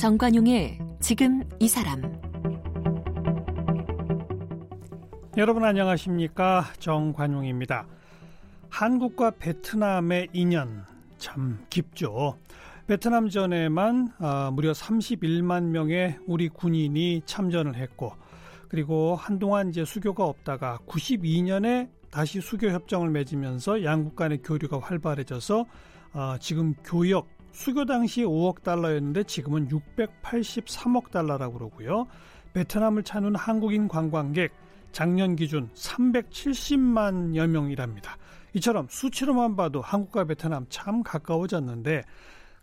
정관용의 지금 이 사람 여러분 안녕하십니까 정관용입니다. 한국과 베트남의 인연 참 깊죠. 베트남 전에만 어, 무려 31만 명의 우리 군인이 참전을 했고 그리고 한동안 이제 수교가 없다가 92년에 다시 수교 협정을 맺으면서 양국 간의 교류가 활발해져서 어, 지금 교역 수교 당시 5억 달러였는데 지금은 683억 달러라고 그러고요. 베트남을 찾는 한국인 관광객 작년 기준 370만여 명이랍니다. 이처럼 수치로만 봐도 한국과 베트남 참 가까워졌는데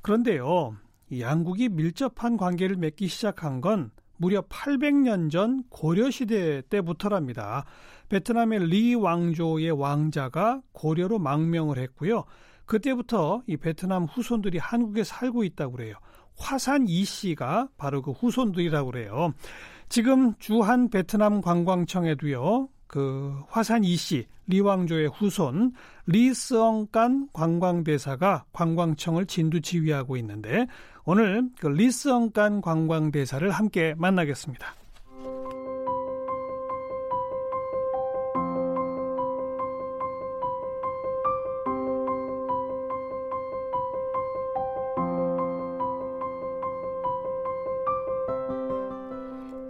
그런데요. 이 양국이 밀접한 관계를 맺기 시작한 건 무려 800년 전 고려 시대 때부터랍니다. 베트남의 리 왕조의 왕자가 고려로 망명을 했고요. 그때부터 이 베트남 후손들이 한국에 살고 있다고 그래요. 화산 이 씨가 바로 그 후손들이라고 그래요. 지금 주한 베트남 관광청에도요. 그 화산 이 씨, 리왕조의 후손 리스엉깐 관광대사가 관광청을 진두 지휘하고 있는데 오늘 그 리스엉깐 관광대사를 함께 만나겠습니다.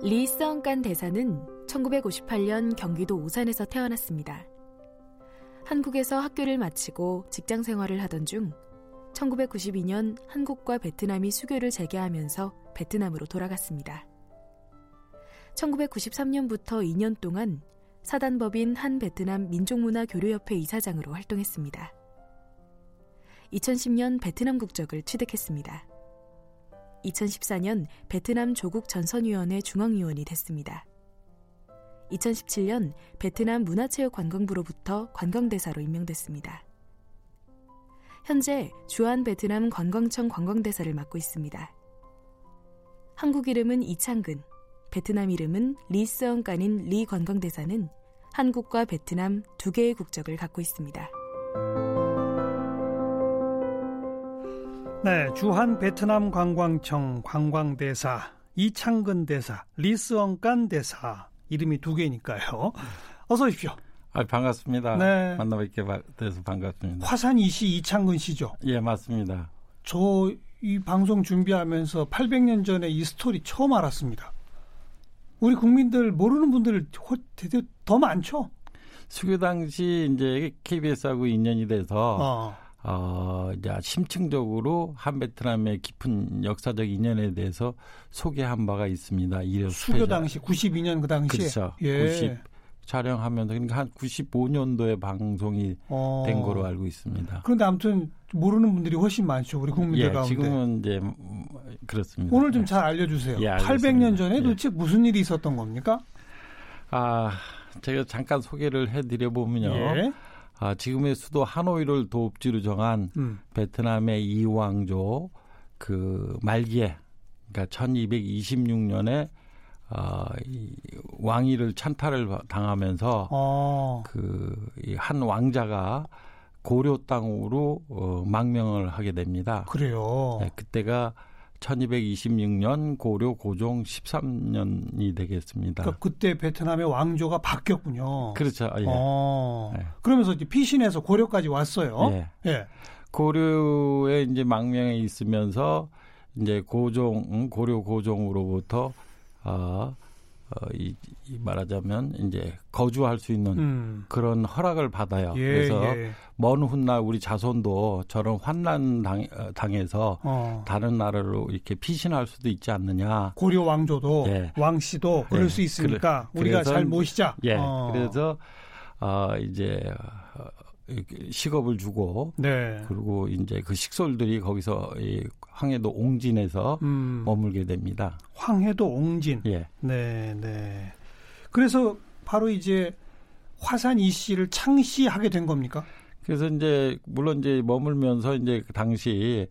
리성간 대사는 1958년 경기도 오산에서 태어났습니다. 한국에서 학교를 마치고 직장 생활을 하던 중 1992년 한국과 베트남이 수교를 재개하면서 베트남으로 돌아갔습니다. 1993년부터 2년 동안 사단법인 한 베트남 민족문화교류협회 이사장으로 활동했습니다. 2010년 베트남 국적을 취득했습니다. 2014년 베트남 조국 전선위원회 중앙위원이 됐습니다. 2017년 베트남 문화체육관광부로부터 관광대사로 임명됐습니다. 현재 주한 베트남 관광청 관광대사를 맡고 있습니다. 한국 이름은 이창근, 베트남 이름은 리스엉깐인 리 관광대사는 한국과 베트남 두 개의 국적을 갖고 있습니다. 네, 주한 베트남 관광청 관광대사 이창근 대사, 리스엉깐 대사 이름이 두 개니까요. 어서 오십시오. 아, 반갑습니다. 네. 만나 뵙게 돼서 반갑습니다. 화산 이씨 이창근 씨죠? 예, 맞습니다. 저 이 방송 준비하면서 800년 전에 이 스토리 처음 알았습니다. 우리 국민들 모르는 분들 더 많죠? 수교 당시 이제 KBS하고 인연이 돼서 어. 어, 이제 심층적으로 한 베트남의 깊은 역사적 인연에 대해서 소개한 바가 있습니다. 수교 당시 92년 그 당시에 그렇죠. 예. 90 촬영하면서 그러니까 한 95년도에 방송이 어. 된 거로 알고 있습니다. 그런데 아무튼 모르는 분들이 훨씬 많죠. 우리 국민들 예, 가운데. 지금은 이제 그렇습니다. 오늘 좀 잘 알려주세요. 예, 800년 전에 예. 도대체 무슨 일이 있었던 겁니까? 아, 제가 잠깐 소개를 해드려 보면요. 예. 아, 지금의 수도 하노이를 도읍지로 정한 음. 베트남의 이왕조 그 말기에 그러니까 1226년에 어, 이 왕위를 찬탈을 당하면서 어. 그한 왕자가 고려 땅으로 어, 망명을 하게 됩니다. 그래요. 네, 그때가 1226년 고려 고종 13년이 되겠습니다. 그러니까 그때 베트남의 왕조가 바뀌었군요. 그렇죠. 예. 어. 네. 그러면서 이제 피신해서 고려까지 왔어요. 예. 예. 고려에 이제 망명에 있으면서 이제 고종 고려 고종으로부터 어, 어, 이, 이 말하자면 이제 거주할 수 있는 음. 그런 허락을 받아요. 예, 그래서 예. 먼 훗날 우리 자손도 저런 환난 당, 어, 당해서 어. 다른 나라로 이렇게 피신할 수도 있지 않느냐. 고려 왕조도 예. 왕씨도 그럴 예. 수 있으니까 그래, 우리가 잘 모시자. 예. 어. 그래서 어, 이제 식업을 주고 네. 그리고 이제 그 식솔들이 거기서 이 황해도 옹진에서 음. 머물게 됩니다. 황해도 옹진. 예. 네, 네. 그래서 바로 이제 화산 이씨를 창시하게 된 겁니까? 그래서 이제 물론 이제 머물면서 이제 그 당시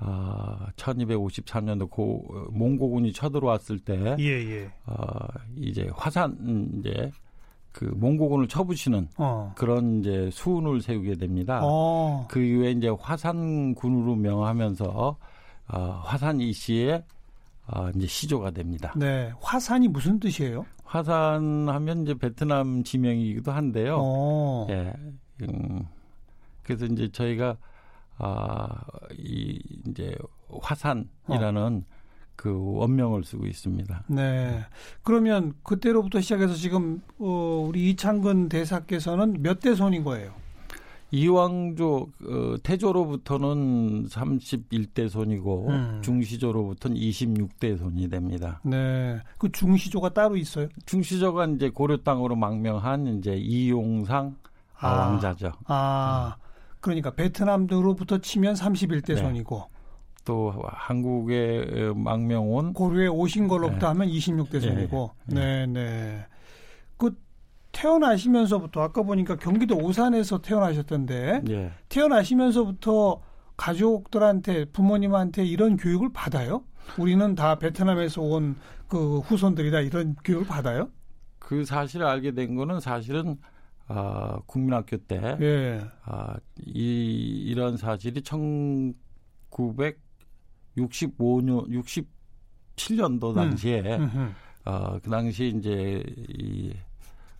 어, 1253년도 고 몽고군이 쳐들어왔을 때 예, 예. 어, 이제 화산 이제 그 몽고군을 쳐부시는 어. 그런 이제 수운을 세우게 됩니다. 어. 그 이후에 이제 화산군으로 명하면서 어, 화산 이 씨의 어, 이제 시조가 됩니다. 네. 화산이 무슨 뜻이에요? 화산 하면 이제 베트남 지명이기도 한데요. 어. 예. 음, 그래서 이제 저희가 아, 이 이제 화산이라는 그 원명을 쓰고 있습니다. 네. 그러면 그때로부터 시작해서 지금 어, 우리 이창근 대사께서는 몇 대 손인 거예요? 이왕조 어, 태조로부터는 31대 손이고 음. 중시조로부터는 26대 손이 됩니다. 네. 그 중시조가 따로 있어요? 중시조가 이제 고려 땅으로 망명한 이제 이용상 아. 왕자죠. 아. 그러니까 베트남으로부터 치면 31대 네. 손이고 또 한국에 망명 온 고려에 오신 걸로부터 네. 하면 26대 손이고. 예, 네, 네. 그 태어나시면서부터 아까 보니까 경기도 오산에서 태어나셨던데 예. 태어나시면서부터 가족들한테 부모님한테 이런 교육을 받아요? 우리는 다 베트남에서 온 그 후손들이다 이런 교육을 받아요? 그 사실을 알게 된 거는 사실은 아, 국민학교 때 예. 아, 이 이런 사실이 1965년 67년도 당시에 음흠. 어, 그 당시 이제 이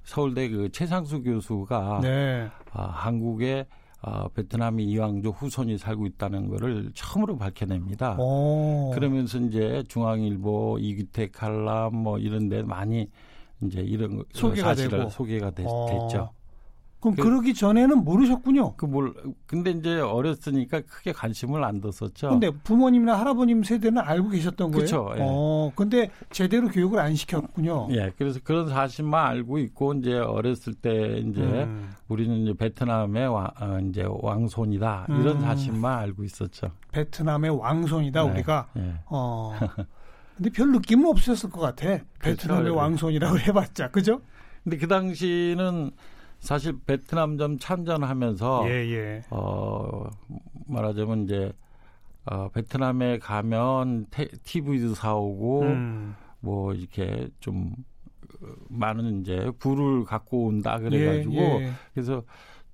서울대 그 최상수 교수가 네. 아, 한국에 아, 베트남이 이왕조 후손이 살고 있다는 거를 처음으로 밝혀냅니다. 오. 그러면서 이제 중앙일보, 이규택 칼럼 뭐 이런 데 많이 이제 이런 거- 소개가 사실을 되고. 소개가 됐, 어. 죠 그럼 그- 그, 러기 전에는 모르셨군요. 그 뭘 근데 이제 어렸으니까 크게 관심을 안 뒀었죠. 근데 부모님이나 할아버님 세대는 알고 계셨던 거예요? 그쵸, 예. 어, 근데 제대로 교육을 안 시켰군요. 예, 그래서 그런 사실만 알고 있고 이제 어렸을 때 이제 음, 우리는 이제 베트남의 왕, 어, 이제 왕손이다 이런 음. 사실만 알고 있었죠. 베트남의 왕손이다 네. 우리가. 예. 어. 근데 별 느낌은 없으셨을 것 같아. 베트남의 그렇죠. 왕손이라고 해봤자, 그죠? 근데 그 당시는 사실 베트남전 참전하면서 예, 예. 어 말하자면 이제 어 베트남에 가면 테, TV도 사오고 음. 뭐 이렇게 좀 어, 많은 이제 부를 갖고 온다 그래가지고 예, 예. 그래서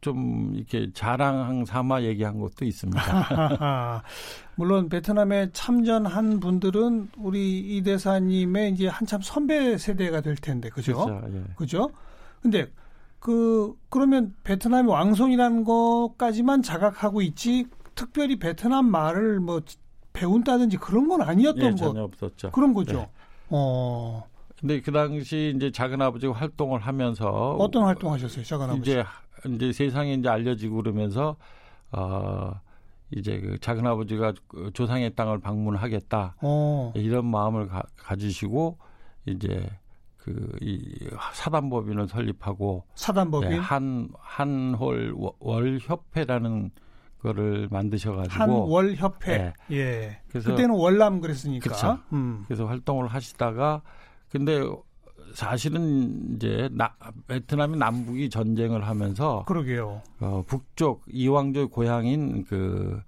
좀 이렇게 자랑 삼아 얘기한 것도 있습니다. 물론 베트남에 참전한 분들은 우리 이 대사님의 이제 한참 선배 세대가 될 텐데, 그죠? 그렇죠. 예. 그죠? 근데 그 그러면 베트남의 왕손이라는 것까지만 자각하고 있지 특별히 베트남 말을 뭐 배운다든지 그런 건 아니었던 예, 거 전혀 없었죠. 그런 거죠. 네. 어 근데 그 당시 이제 작은 아버지가 활동을 하면서 어떤 활동하셨어요, 작은 아버지? 이제 이제 세상에 이제 알려지고 그러면서 어 이제 그 작은 아버지가 그 조상의 땅을 방문하겠다 어 이런 마음을 가, 가지시고 이제 그 이 사단법인을 설립하고 사단법인 예, 한 한홀 월 협회라는 거를 만드셔 가지고 한월 협회. 예. 예. 그래서 그때는 월남 그랬으니까. 음. 그래서 활동을 하시다가 근데 사실은 이제 나, 베트남이 남북이 전쟁을 하면서 그러게요. 어, 북쪽 이왕조 고향인 그,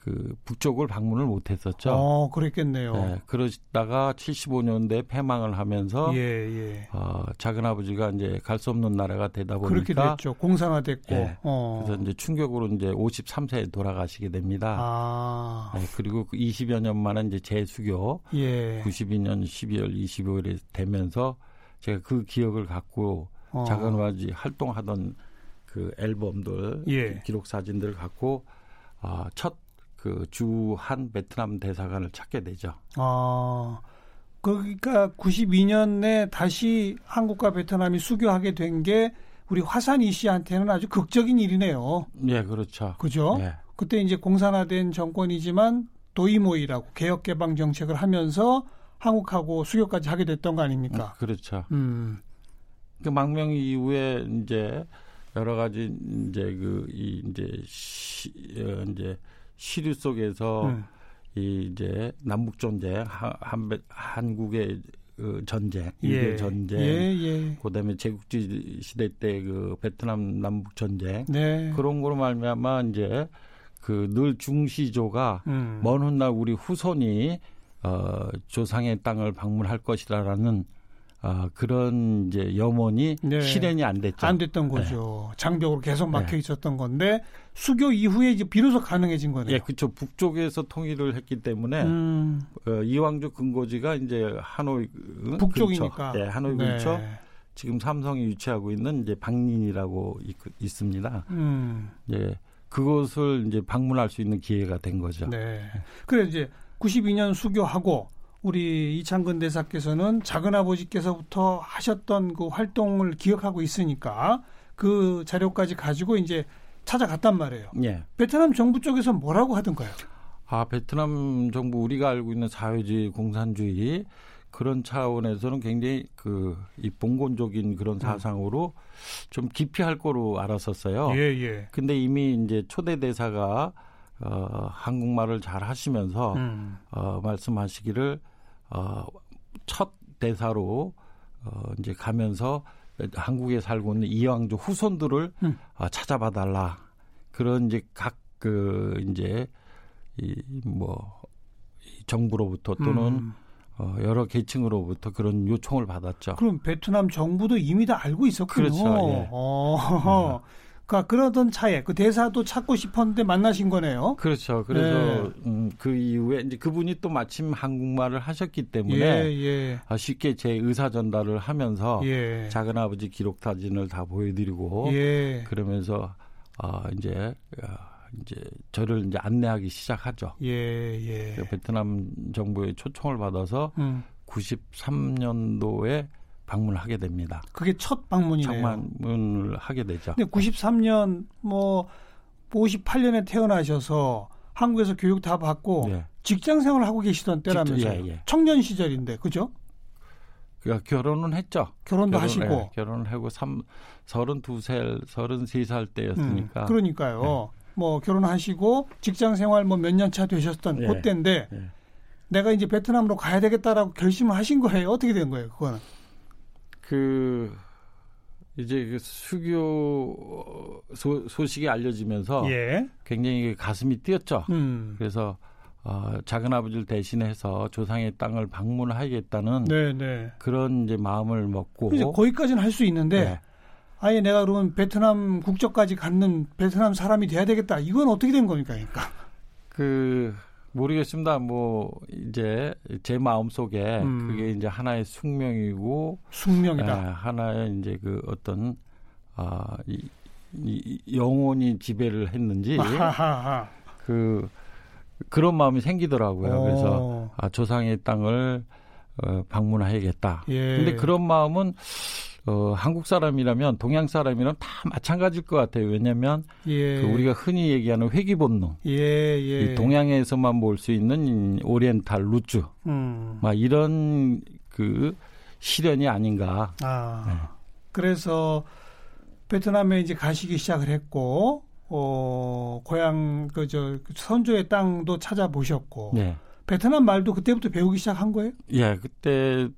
그 북쪽을 방문을 못 했었죠. 어, 그랬겠네요. 예, 그러시다가 75년대 폐망을 하면서 예, 예. 어, 작은 아버지가 이제 갈 수 없는 나라가 되다 그렇게 보니까 됐죠. 공산화됐고. 예. 어. 그래서 이제 충격으로 이제 53세에 돌아가시게 됩니다. 아. 예, 그리고 그 20여 년 만에 이제 재수교 예. 92년 12월 25일에 되면서 제가 그 기억을 갖고 어. 작은 아버지 활동하던 그 앨범들 예. 기록 사진들을 갖고 아, 첫 그 주한 베트남 대사관을 찾게 되죠. 아. 그러니까 92년에 다시 한국과 베트남이 수교하게 된 게 우리 화산 이 씨한테는 아주 극적인 일이네요. 예, 그렇죠. 그죠? 예, 그때 이제 공산화된 정권이지만 도이모이라고 개혁 개방 정책을 하면서 한국하고 수교까지 하게 됐던 거 아닙니까? 그렇죠. 음. 그 망명 이후에 이제 여러 가지 이제 그이 이제 시, 어, 이제 시류 속에서 음. 이 이제 남북 전쟁, 한, 한 한국의 그 전쟁, 예. 일개 전쟁, 예, 예. 그다음에 제국주의 시대 때 그 베트남 남북 전쟁 네. 그런 거로 말미암아 이제 그 늘 중시조가 음. 먼 훗날 우리 후손이 어 조상의 땅을 방문할 것이라는 어, 그런 이제 염원이 네. 실현이 안 됐죠. 안 됐던 거죠. 장벽으로 계속 막혀 있었던 건데 수교 이후에 이제 비로소 가능해진 거네요. 예, 그렇죠. 북쪽에서 통일을 했기 때문에 음, 어, 이왕주 근거지가 이제 하노이 어, 북쪽이니까. 근처, 예, 하노이 네. 근처 지금 삼성이 유치하고 있는 이제 박린이라고 있, 습니다 음, 예, 그곳을 이제 방문할 수 있는 기회가 된 거죠. 네. 그래 이제 92년 수교하고 우리 이창근 대사께서는 작은 아버지께서부터 하셨던 그 활동을 기억하고 있으니까 그 자료까지 가지고 이제 찾아갔단 말이에요. 예. 베트남 정부 쪽에서 뭐라고 하던가요? 아, 베트남 정부 우리가 알고 있는 사회주의 공산주의 그런 차원에서는 굉장히 그 이 봉건적인 그런 사상으로 좀 깊이 할 거로 알았었어요. 예, 예. 근데 이미 이제 초대 대사가 어, 한국말을 잘 하시면서 음, 어, 말씀하시기를 어, 첫 대사로 어, 이제 가면서 한국에 살고 있는 이왕조 후손들을 음. 어, 찾아봐 달라 그런 이제 각 그 이제 이뭐 정부로부터 또는 음. 어, 여러 계층으로부터 그런 요청을 받았죠. 그럼 베트남 정부도 이미 다 알고 있었군요. 그렇죠, 예. 어, 그러니까 그러던 차에 그 대사도 찾고 싶었는데 만나신 거네요. 그렇죠. 그래서 네. 음, 그 이후에 이제 그분이 또 마침 한국말을 하셨기 때문에 예, 예, 아, 쉽게 제 의사 전달을 하면서 예, 작은 아버지 기록 사진을 다 보여드리고 예, 그러면서 아 이제 아, 이제 저를 이제 안내하기 시작하죠. 예, 예. 그 베트남 정부의 초청을 받아서 음, 93년도에 방문하게 됩니다. 그게 첫 방문이네요. 방문을 하게 되죠. 근데 93년 뭐 58년에 태어나셔서 한국에서 교육 다 받고 네. 직장 생활을 하고 계시던 때라면서요. 예, 예. 청년 시절인데 그죠? 그러니까 결혼은 했죠. 결혼도 결혼, 하시고. 예, 결혼을 하고 3, 32살, 33살 때였으니까. 음, 그러니까요. 뭐 결혼하시고 직장 생활 뭐 몇 년 차 되셨던 예. 그때인데 예. 내가 이제 베트남으로 가야 되겠다라고 결심을 하신 거예요. 어떻게 된 거예요? 그거는. 그 이제 그 수교 소, 소식이 알려지면서 예. 굉장히 가슴이 뛰었죠. 음. 그래서 어, 작은 아버지를 대신해서 조상의 땅을 방문하겠다는 네, 네. 그런 이제 마음을 먹고 이제 거기까지는 할 수 있는데 네. 아예 내가 그러면 베트남 국적까지 갖는 베트남 사람이 돼야 되겠다. 이건 어떻게 된 겁니까? 그러니까. 그 모르겠습니다. 뭐 이제 제 마음 속에 음. 그게 이제 하나의 숙명이고 숙명이다. 아, 하나의 이제 그 어떤 아, 이, 이 영혼이 지배를 했는지 아하하. 그 그런 마음이 생기더라고요. 그래서 어, 아, 조상의 땅을 어, 방문해야겠다. 예. 근데 그런 마음은 어, 한국 사람이라면 동양 사람이라면 다 마찬가지일 것 같아요. 왜냐하면 예. 그 우리가 흔히 얘기하는 회귀 본능, 예, 예. 이 동양에서만 볼 수 있는 이 오리엔탈 루즈, 음. 막 이런 그 실현이 아닌가. 아. 네. 그래서 베트남에 이제 가시기 시작을 했고 어, 고향 그저 선조의 땅도 찾아보셨고 네. 베트남 말도 그때부터 배우기 시작한 거예요? 예, 그때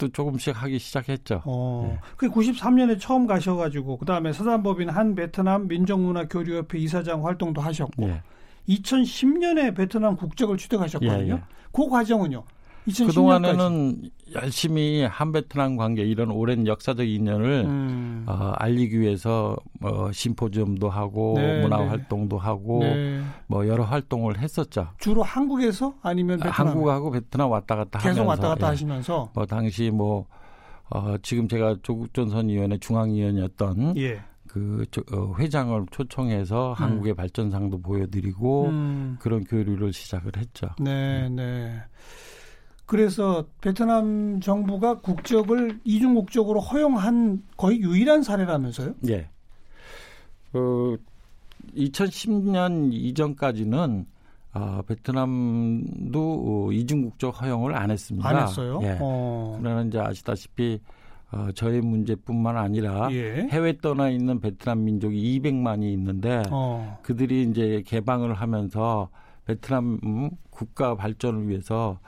또 조금씩 하기 시작했죠. 어. 네. 그 93년에 처음 가셔가지고 그 다음에 서단법인 한 베트남 민족문화교류협회 이사장 활동도 하셨고 예. 2010년에 베트남 국적을 취득하셨거든요. 예, 예. 그 과정은요? 2010년까지. 그동안에는 열심히 한베트남 관계 이런 오랜 역사적 인연을 음. 어, 알리기 위해서 뭐 심포지엄도 하고 네, 문화 네. 활동도 하고 네. 뭐 여러 활동을 했었죠. 주로 한국에서 아니면 베트남 한국하고 베트남 왔다 갔다 계속 하면서 왔다 갔다 예. 하시면서 뭐 당시 뭐 어, 지금 제가 조국 전선 위원회 중앙 위원이었던 예. 그 저, 어, 회장을 초청해서 한국의 발전상도 보여드리고 음. 그런 교류를 시작을 했죠. 네, 네. 그래서 베트남 정부가 국적을 이중 국적으로 허용한 거의 유일한 사례라면서요? 예. 그 2010년 이전까지는 아, 베트남도 어, 이중 국적 허용을 안 했습니다. 안 했어요? 예. 어. 그러나 이제 아시다시피 어, 저의 문제뿐만 아니라 예. 해외 떠나 있는 베트남 민족이 200만이 있는데 어. 그들이 이제 개방을 하면서 베트남 음, 국가 발전을 위해서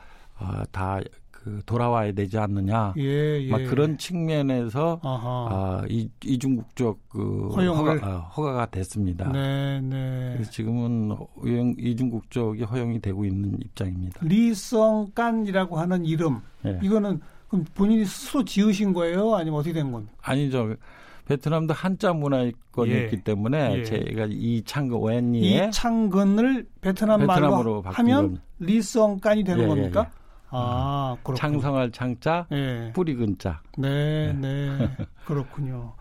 어, 다그 돌아와야 되지 않느냐. 예, 예. 막 그런 측면에서 아하. 아, 이, 이중국적 그 허용을. 허가, 아, 허가가 됐습니다. 네, 네. 그래서 지금은 허용, 이중국적이 허용이 되고 있는 입장입니다. 리성깐이라고 하는 이름. 예. 이거는 그럼 본인이 스스로 지으신 거예요? 아니면 어떻게 된 겁니까? 아니죠. 베트남도 한자 문화권이었기 예. 때문에 예. 제가 이창근 웬니에 이창근을 베트남 말로 하면. 리성간이 되는 예, 예, 겁니까? 예. 아, 그렇군요. 창성할 창자, 예. 뿌리 근자. 네, 네. 그렇군요.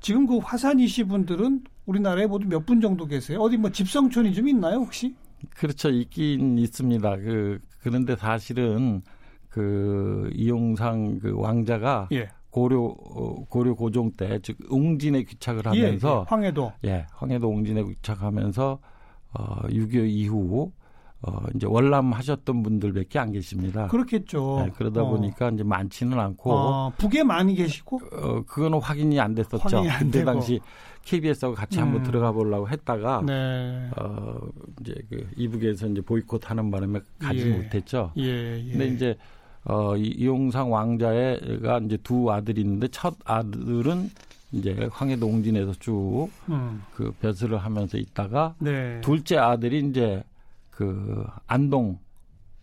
지금 그 화산이시 분들은 우리나라에 모두 몇 분 정도 계세요? 어디 뭐 집성촌이 좀 있나요, 혹시? 그렇죠. 있긴 있습니다. 그 그런데 사실은 그 이용상 그 왕자가 예. 고려 어, 고려 고종 때즉 웅진에 귀착을 예, 하면서 예, 황해도. 예, 황해도 웅진에 귀착하면서 어, 6.25 이후 어, 이제 월남 하셨던 분들밖에 안 계십니다. 그렇겠죠. 네, 그러다 어. 보니까 이제 많지는 않고 어, 북에 많이 계시고 어, 그거는 확인이 안 됐었죠. 확인이 안 그때 되고. 당시 KBS하고 같이 음. 한번 들어가 보려고 했다가 네. 어, 이제 그 이북에서 이제 보이콧 하는 바람에 가지 예. 못했죠. 예, 예. 근데 이제 어, 이- 이용상 왕자가 이제 두 아들이 있는데 첫 아들은 이제 황해도 옹진에서 쭉 음. 그 벼슬을 하면서 있다가 네. 둘째 아들이 이제 그 안동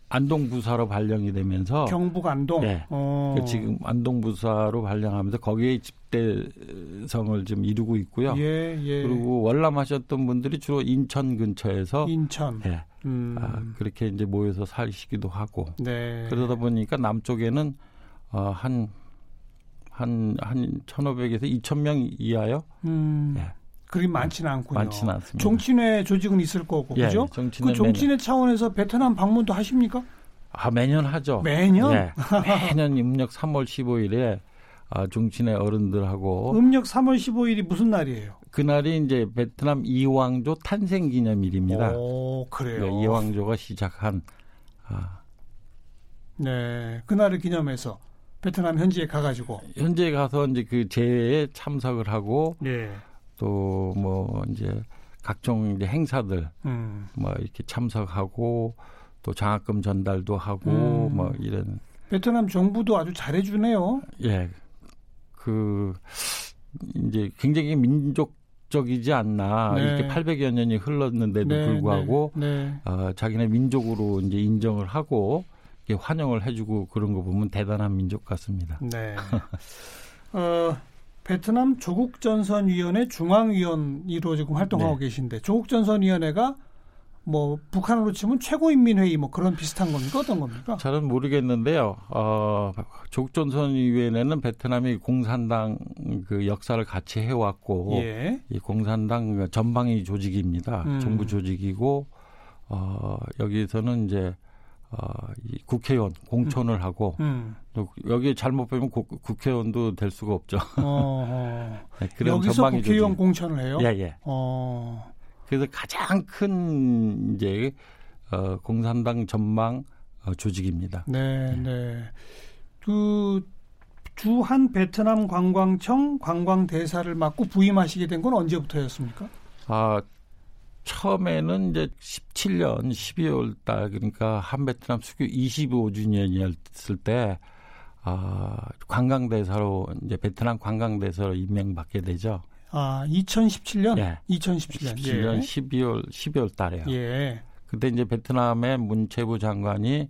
안동 부사로 발령이 되면서 경북 안동. 예. 어. 그 지금 안동 부사로 발령하면서 거기에 집대성을 좀 이루고 있고요. 예, 예. 그리고 월남하셨던 분들이 주로 인천 근처에서 인천. 예, 음. 아, 그렇게 이제 모여서 사시기도 하고 네. 그러다 보니까 남쪽에는 어, 한, 한, 한 1,500에서 2,000명 이하요? 음. 예. 그리 많지는 않군요. 많지는 않습니다. 종친회 조직은 있을 거고, 예, 그죠? 정치는 그 종친회 차원에서 베트남 방문도 하십니까? 매년, 아, 매년 하죠. 매년? 예, 매년 음력 3월 15일에 아, 종친회 어른들하고 음력 3월 15일이 무슨 날이에요? 그날이 이제 베트남 이왕조 탄생 기념일입니다. 오, 그래요. 네, 이왕조가 시작한 아, 네, 그날을 기념해서 베트남 현지에 가가지고. 현재 가서 이제 그 제에 참석을 하고 예. 또 뭐 이제 각종 이제 행사들 음. 뭐 이렇게 참석하고 또 장학금 전달도 하고 음. 뭐 이런 베트남 정부도 아주 잘해주네요. 예 그 이제 굉장히 민족적이지 않나 네. 이렇게 800여 년이 흘렀는데도 네, 불구하고 네. 네. 어, 자기네 민족으로 이제 인정을 하고 환영을 해주고 그런 거 보면 대단한 민족 같습니다. 네. 어, 베트남 조국전선위원회 중앙위원으로 지금 활동하고 네. 계신데 조국전선위원회가 뭐 북한으로 치면 최고인민회의 뭐 그런 비슷한 겁니까 어떤 겁니까? 잘은 모르겠는데요. 어, 조국전선위원회는 베트남이 공산당 그 역사를 같이 해왔고 예. 이 공산당 전방위 조직입니다. 음. 정부 조직이고 어, 여기서는 이제 어, 이 국회의원 공천을 하고 음. 또 여기에 잘못 보면 국- 국회의원도 될 수가 없죠. 어, 어. 네, 그런 여기서 국회의원 조직. 공천을 해요? 예, 예. 어. 그래서 가장 큰 이제 어, 공산당 전망 어, 조직입니다. 네, 네. 그 주한 베트남 관광청 관광대사를 맡고 부임하시게 된 건 언제부터였습니까? 아, 처음에는 이제 17년 12월 달 그러니까 한 베트남 수교 25주년이었을 때 아, 관광대사로 이제 베트남 관광대사로 임명받게 되죠. 아, 2017년? 예. 2017년. 17년 12월 12월 달에요. 예. 예. 그때 이제 베트남의 문체부 장관이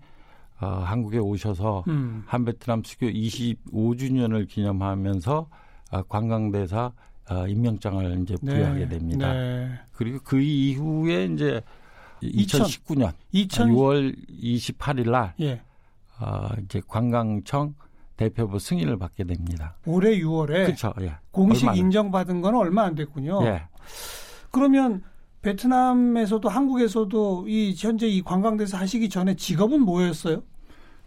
어, 한국에 오셔서 음. 한 베트남 수교 25주년을 기념하면서 아, 관광대사 어, 임명장을 이제 부여하게 됩니다. 네. 그리고 그 이후에 이제 2000, 2019년 2000 6월 28일 날 예. 어, 이제 관광청 대표부 승인을 받게 됩니다. 올해 6월에 그렇죠. 예. 공식 인정받은 건 얼마 안 됐군요. 예. 그러면 베트남에서도 한국에서도 이 현재 이 관광대사 하시기 전에 직업은 뭐였어요?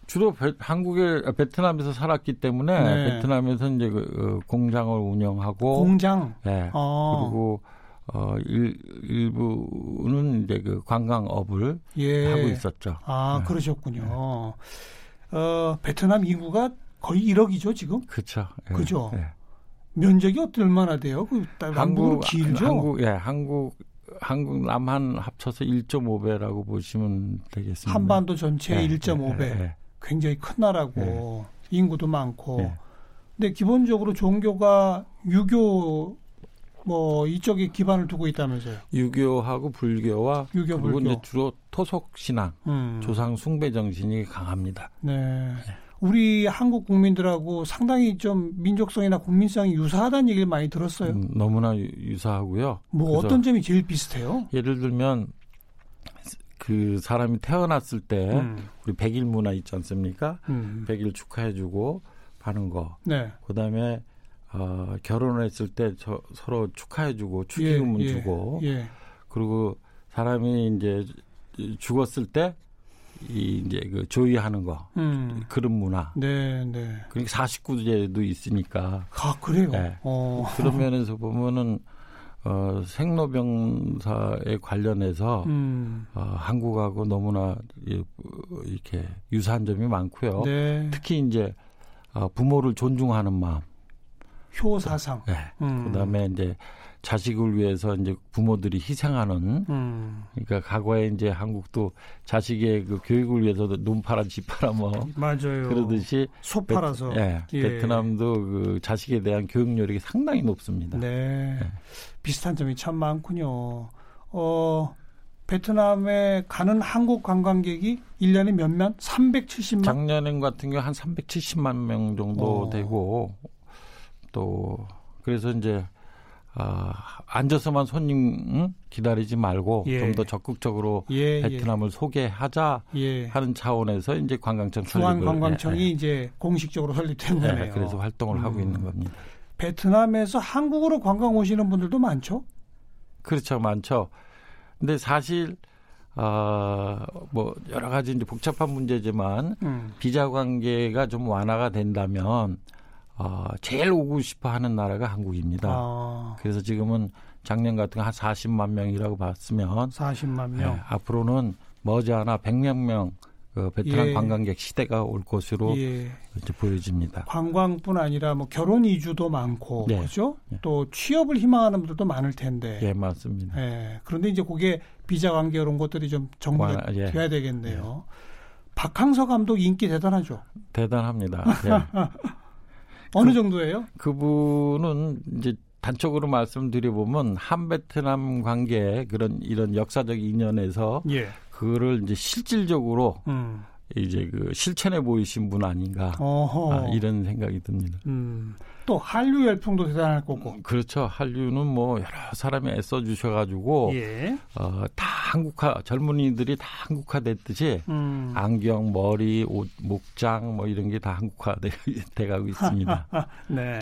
주로 베, 한국에 아, 베트남에서 살았기 때문에 네. 베트남에서 이제 그, 어, 공장을 운영하고 공장. 예. 어. 그리고 어 일, 일부는 이제 그 관광업을 예. 하고 있었죠. 아, 네. 그러셨군요. 어, 베트남 인구가 거의 1억이죠, 지금? 그렇죠. 예. 그죠? 예. 면적이 어떻게 얼마나 돼요? 그 남북으로 길죠? 한국 예, 한국 한국 남한 합쳐서 1.5배라고 보시면 되겠습니다. 한반도 전체의 예, 1.5배. 예, 예. 굉장히 큰 나라고 인구도 많고. 예. 근데 기본적으로 종교가 유교 뭐 이쪽에 기반을 두고 있다면서요. 유교하고 불교와 유교, 그리고 불교. 이제 주로 토속 신앙, 음. 조상 숭배 정신이 강합니다. 네. 우리 한국 국민들하고 상당히 좀 민족성이나 국민성이 유사하다는 얘기를 많이 들었어요. 음, 너무나 유- 유사하고요. 뭐 어떤 점이 제일 비슷해요? 예를 들면 그 사람이 태어났을 때 음, 우리 백일 문화 있지 않습니까? 음. 백일 축하해주고 하는 거. 네. 그다음에 어, 결혼했을 때 저, 서로 축하해주고 축의금은 예, 예, 주고 예. 그리고 사람이 이제 죽었을 때 이 이제 그 조의하는 거 음. 그런 문화. 네, 네. 그러니까 49제도 있으니까 아, 그래요? 네. 어. 그런 면에서 보면은 어, 생로병사에 관련해서 음. 어, 한국하고 너무나 이- 이렇게 유사한 점이 많고요. 네. 특히 이제 어, 부모를 존중하는 마음. 효사상. 네. 음. 그다음에 이제 자식을 위해서 이제 부모들이 희생하는 음. 그러니까 과거에 이제 한국도 자식의 그 교육을 위해서도 눈 팔아 집 팔아 뭐 맞아요. 그러듯이 소 베, 팔아서. 예, 예. 베트남도 그 자식에 대한 교육열이 상당히 높습니다. 네. 네. 비슷한 점이 참 많군요. 어, 베트남에 가는 한국 관광객이 1년에 몇만? 370만? 작년엔 같은 경우 한 370만 명 정도 어. 되고 또 그래서 이제 아, 앉아서만 손님 응? 기다리지 말고 예. 좀더 적극적으로 예, 베트남을 소개하자 예. 예. 하는 차원에서 이제 관광청 설립을 중앙관광청이 예, 이제 공식적으로 설립된 예, 예, 거네요. 그래서 활동을 음. 하고 있는 겁니다. 베트남에서 한국으로 관광 오시는 분들도 많죠? 그렇죠, 많죠. 근데 사실 아뭐 여러 가지 이제 복잡한 문제지만 음. 비자 관계가 좀 완화가 된다면 어, 제일 오고 싶어 하는 나라가 한국입니다. 아, 그래서 지금은 작년 같은 거한 40만 명이라고 봤으면 40만 예, 명. 앞으로는 머지않아 100만 명그 베트남 예. 관광객 시대가 올 것으로 예. 이제 보여집니다. 관광뿐 아니라 뭐 결혼 이주도 많고 네. 그렇죠? 네. 또 취업을 희망하는 분들도 많을 텐데. 예, 맞습니다. 예. 그런데 이제 그게 비자 관계 이런 것들이 좀 정리가 예. 돼야 되겠네요. 박항서 감독 인기 대단하죠. 대단합니다. 예. 어느 정도예요? 그분은 이제 단적으로 말씀드려보면 한베트남 관계 그런 이런 역사적 인연에서 예. 그거를 이제 실질적으로 음. 이제 그 실천해 보이신 분 아닌가. 아, 이런 생각이 듭니다. 음. 또 한류 열풍도 대단할 거고. 그렇죠. 한류는 뭐 여러 사람이 애써 주셔가지고 예. 어, 다 한국화 젊은이들이 다 한국화됐듯이 음. 안경, 머리, 옷, 목장 뭐 이런 게 다 한국화돼가고 있습니다. 네.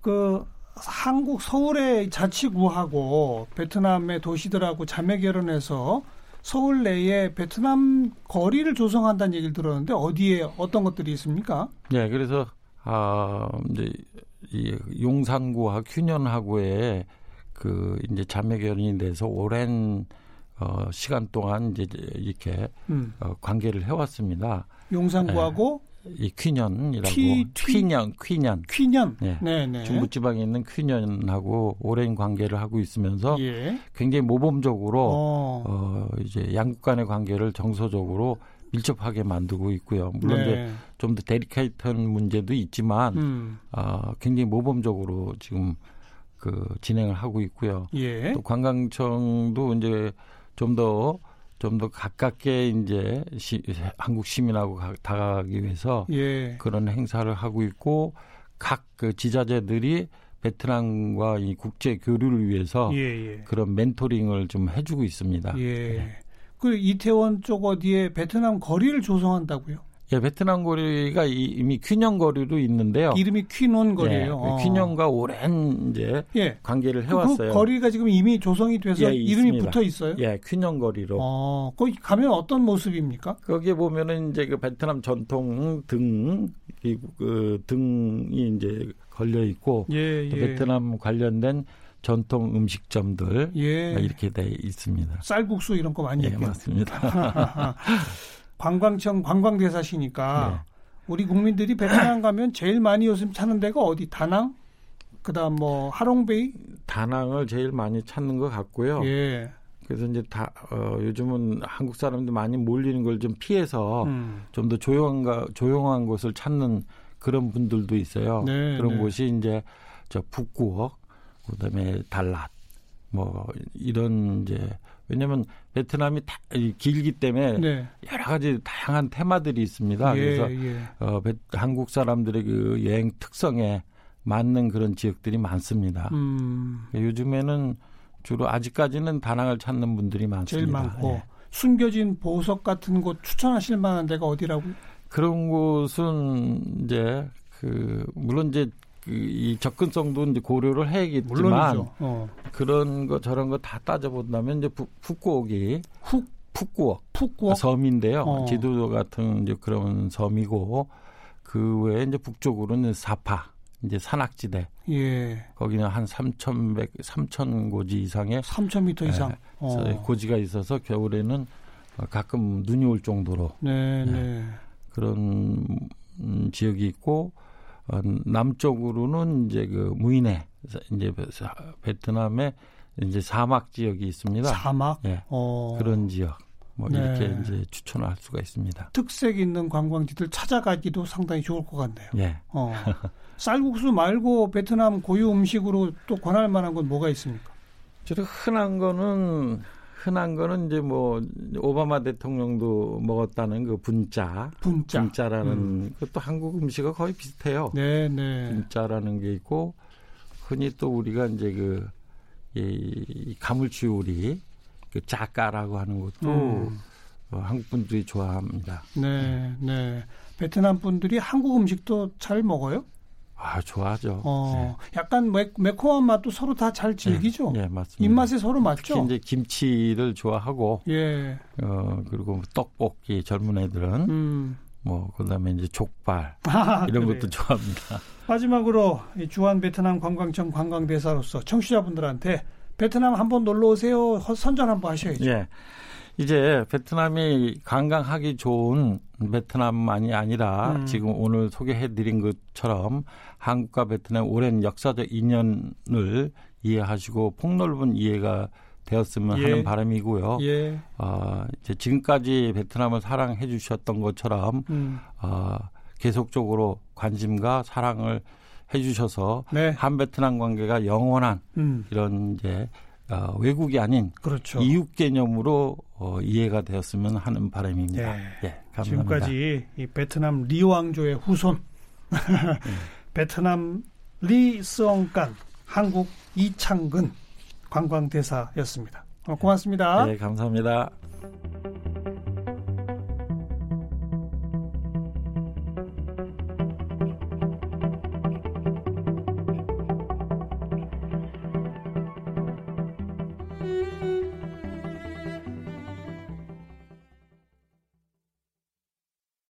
그 한국 서울의 자치구하고 베트남의 도시들하고 자매 결혼해서 서울 내에 베트남 거리를 조성한다는 얘기를 들었는데 어디에 어떤 것들이 있습니까? 네, 그래서 아 이제 이 용산구와 큐년하고의 그 이제 자매 결혼이 돼서 오랜 어 시간 동안 이제 이렇게 음. 어, 관계를 해왔습니다. 용산구하고 이 퀴년이라고 퀴- 퀴년 퀴년 퀴년. 네. 네, 네. 중부지방에 있는 퀴년하고 오랜 관계를 하고 있으면서 예. 굉장히 모범적으로 어. 어 이제 양국 간의 관계를 정서적으로 밀접하게 만들고 있고요. 물론 이제 네. 좀더 데리케이트한 문제도 있지만 음. 아 굉장히 모범적으로 지금 그 진행을 하고 있고요. 예. 또 관광청도 이제 좀더 좀더 가깝게 이제 시, 한국 시민하고 가, 다가가기 위해서 예. 그런 행사를 하고 있고 각 그 지자체들이 베트남과 이 국제 교류를 위해서 예, 예. 그런 멘토링을 좀 해주고 있습니다. 예. 그 이태원 쪽 어디에 베트남 거리를 조성한다고요? 예, 베트남 거리가 이- 이미 퀴년 거리로 있는데요. 이름이 퀴논 거리예요. 예, 어. 퀴년과 오랜 이제 예. 관계를 그- 해왔어요. 그 거리가 지금 이미 조성이 돼서 예, 이름이 있습니다. 붙어 있어요. 예, 퀴년 거리로. 어, 거기 가면 어떤 모습입니까? 거기에 보면은 이제 그 베트남 전통 등, 이- 그 등이 이제 걸려 있고 예, 또 예. 베트남 관련된 전통 음식점들 예. 이렇게 돼 있습니다. 쌀국수 이런 거 많이 예. 맞습니다. 관광청 관광대사시니까 네. 우리 국민들이 베트남 가면 제일 많이 요즘 찾는 데가 어디? 다낭? 그다음 뭐 하롱베이? 다낭을 제일 많이 찾는 것 같고요. 예. 그래서 이제 다 어, 요즘은 한국 사람들 많이 몰리는 걸 좀 피해서 음. 좀더 조용한 가- 조용한 곳을 찾는 그런 분들도 있어요. 네, 그런 네. 곳이 이제 저 북구역, 그다음에 달랏, 뭐 이런 이제 왜냐하면 베트남이 다, 길기 때문에 네. 여러 가지 다양한 테마들이 있습니다. 예, 그래서 예. 어, 베, 한국 사람들의 그 여행 특성에 맞는 그런 지역들이 많습니다. 음, 요즘에는 주로 아직까지는 다낭을 찾는 분들이 많습니다. 제일 많고 예. 숨겨진 보석 같은 곳 추천하실 만한 데가 어디라고? 그런 곳은 이제 그 물론 이제 그 이 접근성도 이제 고려를 해야겠지만. 어. 그런 거 저런 거 다 따져본다면 이제 푸, 푸꾸옥이 훅 푸꾸옥 푸꾸옥. 섬인데요. 어. 지도 같은 이제 그런 섬이고 그 외에 이제 북쪽으로는 사파 이제 산악지대 예. 거기는 한 3,100 3,000 고지 이상의 3,000m 이상. 네. 어. 고지가 있어서 겨울에는 어, 가끔 눈이 올 정도로 네, 네. 그런 음, 지역이 있고 어, 남쪽으로는 이제 그 무이네 이제 사- 베트남의 이제 사막 지역이 있습니다. 사막. 예. 어. 그런 지역 뭐 네. 이렇게 이제 추천을 할 수가 있습니다. 특색 있는 관광지들 찾아가기도 상당히 좋을 것 같네요. 예. 어. 쌀국수 말고 베트남 고유 음식으로 또 권할 만한 건 뭐가 있습니까? 저는 흔한 거는 흔한 거는 이제 뭐 오바마 대통령도 먹었다는 그 분짜 분짜. 분짜라는 음. 그것도 한국 음식과 거의 비슷해요. 네, 네. 분짜라는 게 있고 흔히 또 우리가 이제 그 이, 가물치 요리 그 짜까라고 하는 것도 음. 어, 한국 분들이 좋아합니다. 네, 네. 베트남 분들이 한국 음식도 잘 먹어요? 아 좋아하죠. 어, 약간 매, 매콤한 맛도 서로 다 잘 즐기죠? 예, 예, 맞습니다. 입맛에 서로 특히 맞죠? 이제 김치를 좋아하고 예. 어 그리고 떡볶이 젊은 애들은 음. 뭐 그다음에 이제 족발 아, 이런 그래요. 것도 좋아합니다. 마지막으로 이 주한 베트남 관광청 관광대사로서 청취자분들한테 베트남 한번 놀러 오세요. 허- 선전 한번 하셔야죠. 예. 이제 베트남이 관광하기 좋은 베트남만이 아니라 음. 지금 오늘 소개해드린 것처럼 한국과 베트남 오랜 역사적 인연을 이해하시고 폭넓은 이해가 되었으면 예. 하는 바람이고요. 예. 아, 이제 지금까지 베트남을 사랑해 주셨던 것처럼 음. 아, 계속적으로 관심과 사랑을 해주셔서 네. 한 베트남 관계가 영원한 음. 이런 이제 어, 외국이 아닌 그렇죠. 이웃 개념으로 어, 이해가 되었으면 하는 바람입니다. 예. 예, 감사합니다. 지금까지 이 베트남 리 왕조의 후손 베트남 리 스엉깐 한국 이창근 관광대사였습니다. 어, 고맙습니다. 예, 감사합니다.